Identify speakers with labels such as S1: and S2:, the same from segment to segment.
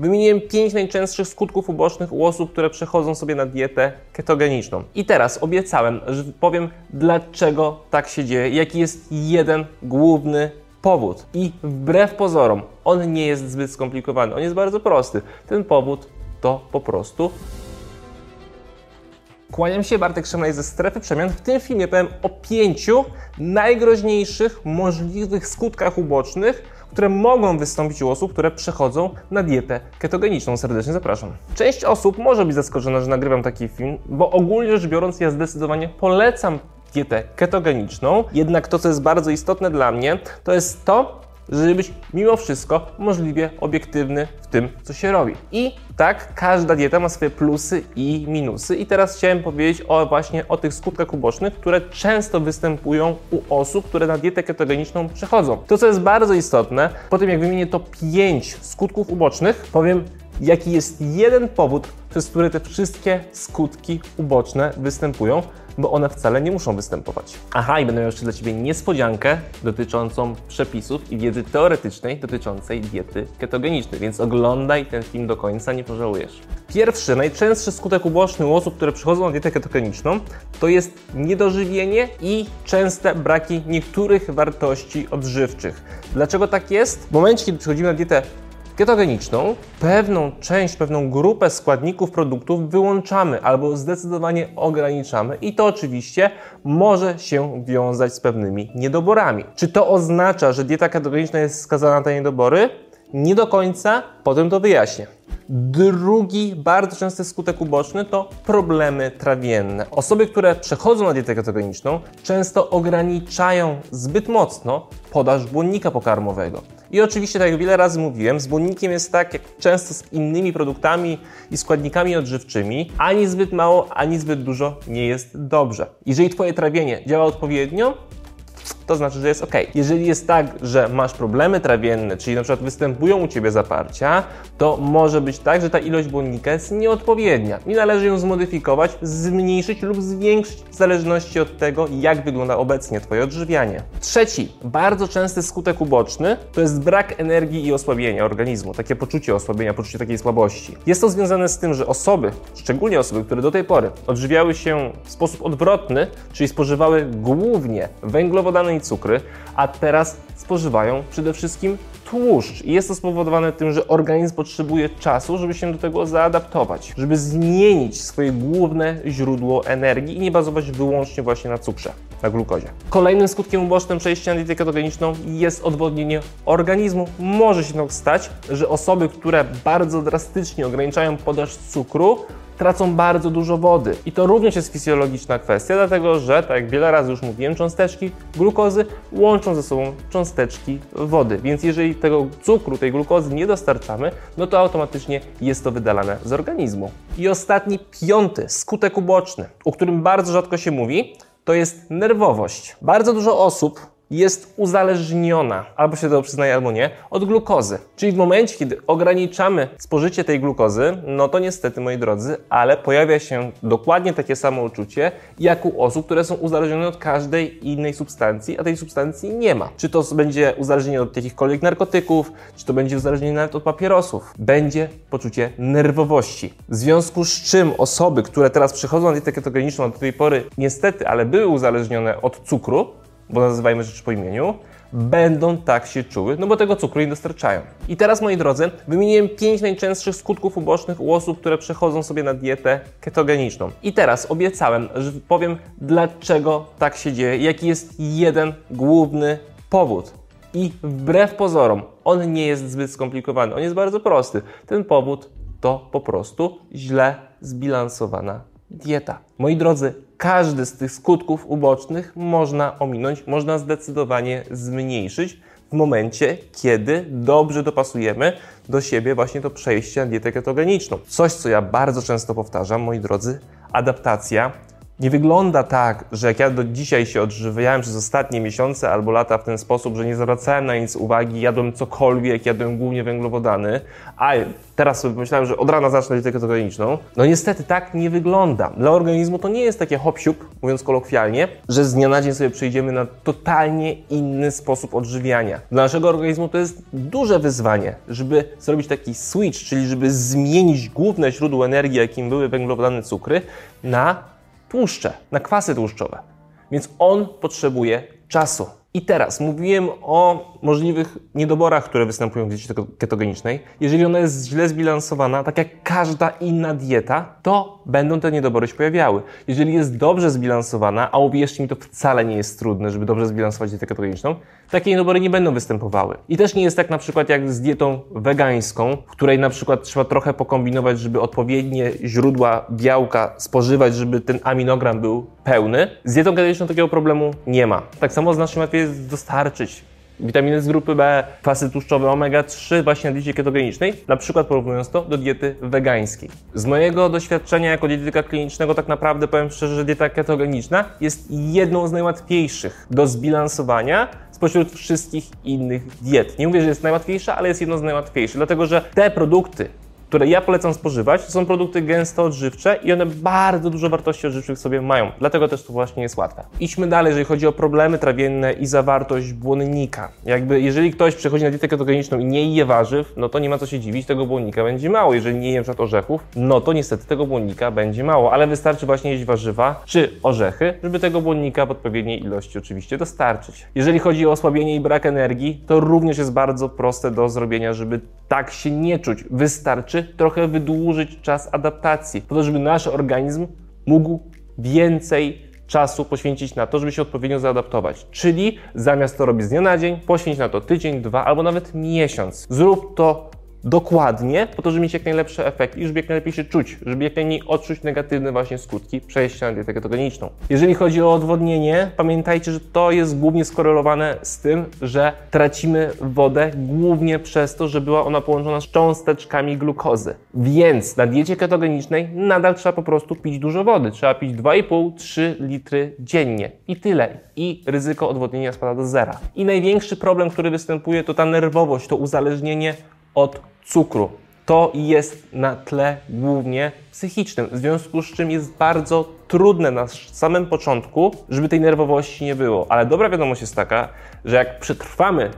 S1: Wymieniłem 5 najczęstszych skutków ubocznych u osób, które przechodzą sobie na dietę ketogeniczną. I teraz obiecałem, że powiem, dlaczego tak się dzieje, jaki jest jeden główny powód. I wbrew pozorom, on nie jest zbyt skomplikowany, on jest bardzo prosty. Ten powód to po prostu Kłaniam się, Bartek Szemlaj ze Strefy Przemian. W tym filmie powiem o pięciu najgroźniejszych możliwych skutkach ubocznych, które mogą wystąpić u osób, które przechodzą na dietę ketogeniczną. Serdecznie zapraszam. Część osób może być zaskoczona, że nagrywam taki film, bo ogólnie rzecz biorąc ja zdecydowanie polecam dietę ketogeniczną. Jednak to, co jest bardzo istotne dla mnie, to jest to, żeby być mimo wszystko możliwie obiektywny w tym, co się robi. I tak, każda dieta ma swoje plusy i minusy. I teraz chciałem powiedzieć o właśnie o tych skutkach ubocznych, które często występują u osób, które na dietę ketogeniczną przechodzą. To, co jest bardzo istotne, po tym jak wymienię to 5 skutków ubocznych, powiem jaki jest jeden powód, przez który te wszystkie skutki uboczne występują, bo one wcale nie muszą występować. Aha, i będę miał jeszcze dla Ciebie niespodziankę dotyczącą przepisów i wiedzy teoretycznej dotyczącej diety ketogenicznej, więc oglądaj ten film do końca, nie pożałujesz. Pierwszy, najczęstszy skutek uboczny u osób, które przychodzą na dietę ketogeniczną, to jest niedożywienie i częste braki niektórych wartości odżywczych. Dlaczego tak jest? W momencie, kiedy przychodzimy na dietę ketogeniczną pewną część, pewną grupę składników produktów wyłączamy albo zdecydowanie ograniczamy i to oczywiście może się wiązać z pewnymi niedoborami. Czy to oznacza, że dieta ketogeniczna jest skazana na te niedobory? Nie do końca, potem to wyjaśnię. Drugi bardzo częsty skutek uboczny to problemy trawienne. Osoby, które przechodzą na dietę ketogeniczną, często ograniczają zbyt mocno podaż błonnika pokarmowego. I oczywiście, tak jak wiele razy mówiłem, z błonnikiem jest tak, jak często z innymi produktami i składnikami odżywczymi, ani zbyt mało, ani zbyt dużo nie jest dobrze. Jeżeli Twoje trawienie działa odpowiednio, to znaczy, że jest ok. Jeżeli jest tak, że masz problemy trawienne, czyli na przykład występują u Ciebie zaparcia, to może być tak, że ta ilość błonnika jest nieodpowiednia i należy ją zmodyfikować, zmniejszyć lub zwiększyć w zależności od tego, jak wygląda obecnie Twoje odżywianie. Trzeci, bardzo częsty skutek uboczny to jest brak energii i osłabienia organizmu, takie poczucie osłabienia, poczucie takiej słabości. Jest to związane z tym, że osoby, szczególnie osoby, które do tej pory odżywiały się w sposób odwrotny, czyli spożywały głównie węglowodany i cukry, a teraz spożywają przede wszystkim tłuszcz. I jest to spowodowane tym, że organizm potrzebuje czasu, żeby się do tego zaadaptować, żeby zmienić swoje główne źródło energii i nie bazować wyłącznie właśnie na cukrze, na glukozie. Kolejnym skutkiem ubocznym przejścia na dietę ketogeniczną jest odwodnienie organizmu. Może się tak stać, że osoby, które bardzo drastycznie ograniczają podaż cukru, tracą bardzo dużo wody. I to również jest fizjologiczna kwestia, dlatego że, tak jak wiele razy już mówiłem, cząsteczki glukozy łączą ze sobą cząsteczki wody. Więc jeżeli tego cukru, tej glukozy nie dostarczamy, no to automatycznie jest to wydalane z organizmu. I ostatni, piąty skutek uboczny, o którym bardzo rzadko się mówi, to jest nerwowość. Bardzo dużo osób jest uzależniona, albo się to przyznaje, albo nie, od glukozy. Czyli w momencie, kiedy ograniczamy spożycie tej glukozy, no to niestety, moi drodzy, ale pojawia się dokładnie takie samo uczucie, jak u osób, które są uzależnione od każdej innej substancji, a tej substancji nie ma. Czy to będzie uzależnienie od jakichkolwiek narkotyków, czy to będzie uzależnienie nawet od papierosów. Będzie poczucie nerwowości. W związku z czym osoby, które teraz przychodzą na dietę ketogeniczną do tej pory, niestety, ale były uzależnione od cukru, bo nazywajmy rzeczy po imieniu, będą tak się czuły, no bo tego cukru nie dostarczają. I teraz, moi drodzy, wymieniłem 5 najczęstszych skutków ubocznych u osób, które przechodzą sobie na dietę ketogeniczną. I teraz obiecałem, że powiem, dlaczego tak się dzieje, jaki jest jeden główny powód. I wbrew pozorom, on nie jest zbyt skomplikowany, on jest bardzo prosty. Ten powód to po prostu źle zbilansowana dieta. Moi drodzy, każdy z tych skutków ubocznych można ominąć, można zdecydowanie zmniejszyć w momencie, kiedy dobrze dopasujemy do siebie właśnie to przejście na dietę ketogeniczną. Coś, co ja bardzo często powtarzam, moi drodzy, adaptacja Nie wygląda tak, że jak ja do dzisiaj się odżywiałem przez ostatnie miesiące albo lata w ten sposób, że nie zwracałem na nic uwagi, jadłem cokolwiek, jadłem głównie węglowodany, a teraz sobie pomyślałem, że od rana zacznę dietę ketogeniczną. No niestety tak nie wygląda. Dla organizmu to nie jest takie hop mówiąc kolokwialnie, że z dnia na dzień sobie przejdziemy na totalnie inny sposób odżywiania. Dla naszego organizmu to jest duże wyzwanie, żeby zrobić taki switch, czyli żeby zmienić główne źródło energii, jakim były węglowodany, cukry, na tłuszcze, na kwasy tłuszczowe. Więc on potrzebuje czasu. I teraz mówiłem o możliwych niedoborach, które występują w diecie ketogenicznej. Jeżeli ona jest źle zbilansowana, tak jak każda inna dieta, to będą te niedobory się pojawiały. Jeżeli jest dobrze zbilansowana, a uwierzcie mi, to wcale nie jest trudne, żeby dobrze zbilansować dietę ketogeniczną, takie niedobory nie będą występowały. I też nie jest tak na przykład jak z dietą wegańską, w której na przykład trzeba trochę pokombinować, żeby odpowiednie źródła białka spożywać, żeby ten aminogram był pełny. Z dietą ketogeniczną takiego problemu nie ma. Tak samo znacznie łatwiej jest dostarczyć witaminy z grupy B, kwasy tłuszczowe omega-3 właśnie na diecie ketogenicznej, na przykład porównując to do diety wegańskiej. Z mojego doświadczenia jako dietetyka klinicznego tak naprawdę powiem szczerze, że dieta ketogeniczna jest jedną z najłatwiejszych do zbilansowania spośród wszystkich innych diet. Nie mówię, że jest najłatwiejsza, ale jest jedną z najłatwiejszych, dlatego że te produkty, które ja polecam spożywać, to są produkty gęsto odżywcze i one bardzo dużo wartości odżywczych sobie mają. Dlatego też to właśnie jest łatwe. Idźmy dalej, jeżeli chodzi o problemy trawienne i zawartość błonnika. Jakby jeżeli ktoś przechodzi na dietę ketogeniczną i nie je warzyw, no to nie ma co się dziwić, tego błonnika będzie mało. Jeżeli nie je np. orzechów, no to niestety tego błonnika będzie mało, ale wystarczy właśnie jeść warzywa czy orzechy, żeby tego błonnika w odpowiedniej ilości oczywiście dostarczyć. Jeżeli chodzi o osłabienie i brak energii, to również jest bardzo proste do zrobienia, żeby tak się nie czuć. Wystarczy trochę wydłużyć czas adaptacji, po to, żeby nasz organizm mógł więcej czasu poświęcić na to, żeby się odpowiednio zaadaptować. Czyli zamiast to robić z dnia na dzień, poświęć na to tydzień, dwa albo nawet miesiąc. Zrób to dokładnie, po to, żeby mieć jak najlepszy efekt i żeby jak najlepiej się czuć, żeby jak najmniej odczuć negatywne właśnie skutki przejścia na dietę ketogeniczną. Jeżeli chodzi o odwodnienie, pamiętajcie, że to jest głównie skorelowane z tym, że tracimy wodę głównie przez to, że była ona połączona z cząsteczkami glukozy. Więc na diecie ketogenicznej nadal trzeba po prostu pić dużo wody. Trzeba pić 2,5-3 litry dziennie i tyle. I ryzyko odwodnienia spada do zera. I największy problem, który występuje, to ta nerwowość, to uzależnienie od cukru. To jest na tle głównie psychicznym, w związku z czym jest bardzo trudne na samym początku, żeby tej nerwowości nie było. Ale dobra wiadomość jest taka, że jak przetrwamy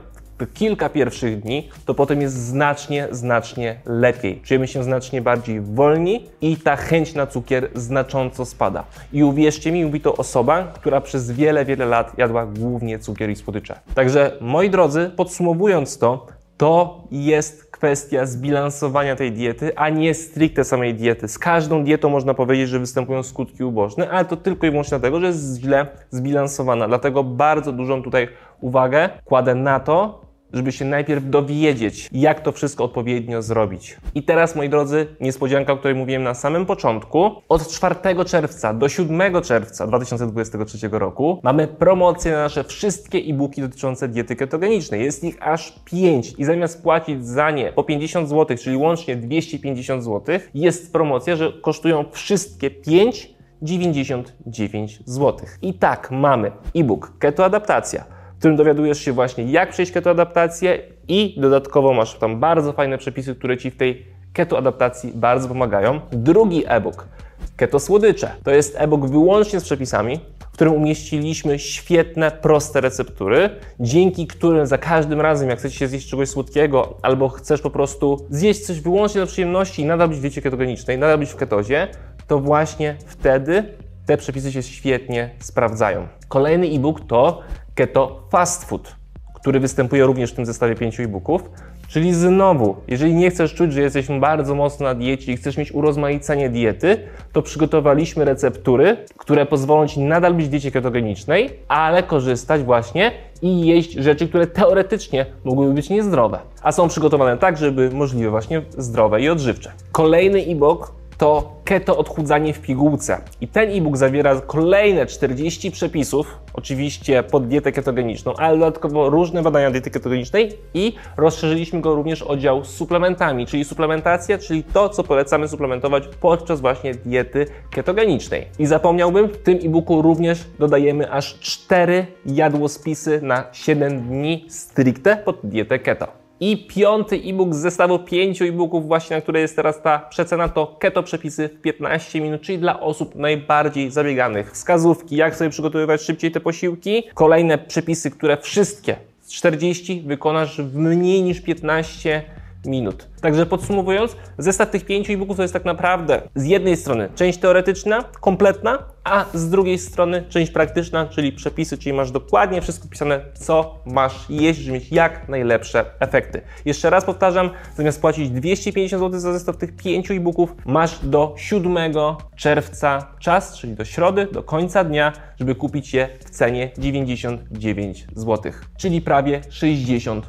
S1: kilka pierwszych dni, to potem jest znacznie, znacznie lepiej. Czujemy się znacznie bardziej wolni i ta chęć na cukier znacząco spada. I uwierzcie mi, mówi to osoba, która przez wiele, wiele lat jadła głównie cukier i słodycze. Także moi drodzy, podsumowując to, to jest kwestia zbilansowania tej diety, a nie stricte samej diety. Z każdą dietą można powiedzieć, że występują skutki uboczne, ale to tylko i wyłącznie dlatego, że jest źle zbilansowana. Dlatego bardzo dużą tutaj uwagę kładę na to, żeby się najpierw dowiedzieć, jak to wszystko odpowiednio zrobić. I teraz, moi drodzy, niespodzianka, o której mówiłem na samym początku. Od 4 czerwca do 7 czerwca 2023 roku mamy promocję na nasze wszystkie e-booki dotyczące diety ketogenicznej. Jest ich aż 5 i zamiast płacić za nie po 50 zł, czyli łącznie 250 zł, jest promocja, że kosztują wszystkie 5 99 zł. I tak mamy e-book Keto Adaptacja w którym dowiadujesz się właśnie, jak przejść ketoadaptację i dodatkowo masz tam bardzo fajne przepisy, które Ci w tej ketoadaptacji bardzo pomagają. Drugi e-book, Keto Słodycze. To jest e-book wyłącznie z przepisami, w którym umieściliśmy świetne, proste receptury, dzięki którym za każdym razem, jak chcesz się zjeść czegoś słodkiego, albo chcesz po prostu zjeść coś wyłącznie do przyjemności i nadal być w diecie ketogenicznej, nadal być w ketozie, to właśnie wtedy te przepisy się świetnie sprawdzają. Kolejny e-book to Keto Fast Food, który występuje również w tym zestawie pięciu e-booków. Czyli znowu, jeżeli nie chcesz czuć, że jesteś bardzo mocno na diecie i chcesz mieć urozmaicenie diety, to przygotowaliśmy receptury, które pozwolą Ci nadal być w diecie ketogenicznej, ale korzystać właśnie i jeść rzeczy, które teoretycznie mogłyby być niezdrowe, a są przygotowane tak, żeby możliwe właśnie zdrowe i odżywcze. Kolejny e-book to Keto Odchudzanie w pigułce. I ten e-book zawiera kolejne 40 przepisów, oczywiście pod dietę ketogeniczną, ale dodatkowo różne badania diety ketogenicznej i rozszerzyliśmy go również o dział z suplementami, czyli suplementacja, czyli to, co polecamy suplementować podczas właśnie diety ketogenicznej. I zapomniałbym, w tym e-booku również dodajemy aż 4 jadłospisy na 7 dni stricte pod dietę keto. I piąty e-book z zestawu pięciu e-booków, właśnie na które jest teraz ta przecena, to Keto Przepisy w 15 minut, czyli dla osób najbardziej zabieganych. Wskazówki, jak sobie przygotowywać szybciej te posiłki. Kolejne przepisy, które wszystkie z 40 wykonasz w mniej niż 15 minut. Także podsumowując, zestaw tych pięciu e-booków to jest tak naprawdę z jednej strony część teoretyczna, kompletna, a z drugiej strony część praktyczna, czyli przepisy, czyli masz dokładnie wszystko pisane, co masz jeść, żeby mieć jak najlepsze efekty. Jeszcze raz powtarzam, zamiast płacić 250 zł za zestaw tych pięciu e-booków, masz do 7 czerwca czas, czyli do środy, do końca dnia, żeby kupić je w cenie 99 zł, czyli prawie 60%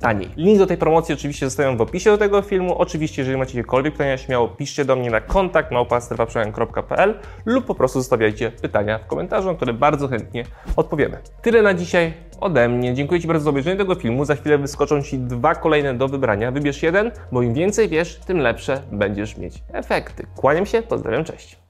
S1: taniej. Link do tej promocji oczywiście zostawiam w opisie do tego filmu. Oczywiście, jeżeli macie jakiekolwiek pytania, śmiało piszcie do mnie na kontakt małpa.pl lub po prostu zostawiajcie pytania w komentarzu, na które bardzo chętnie odpowiemy. Tyle na dzisiaj ode mnie. Dziękuję Ci bardzo za obejrzenie tego filmu. Za chwilę wyskoczą Ci dwa kolejne do wybrania. Wybierz jeden, bo im więcej wiesz, tym lepsze będziesz mieć efekty. Kłaniam się, pozdrawiam, cześć.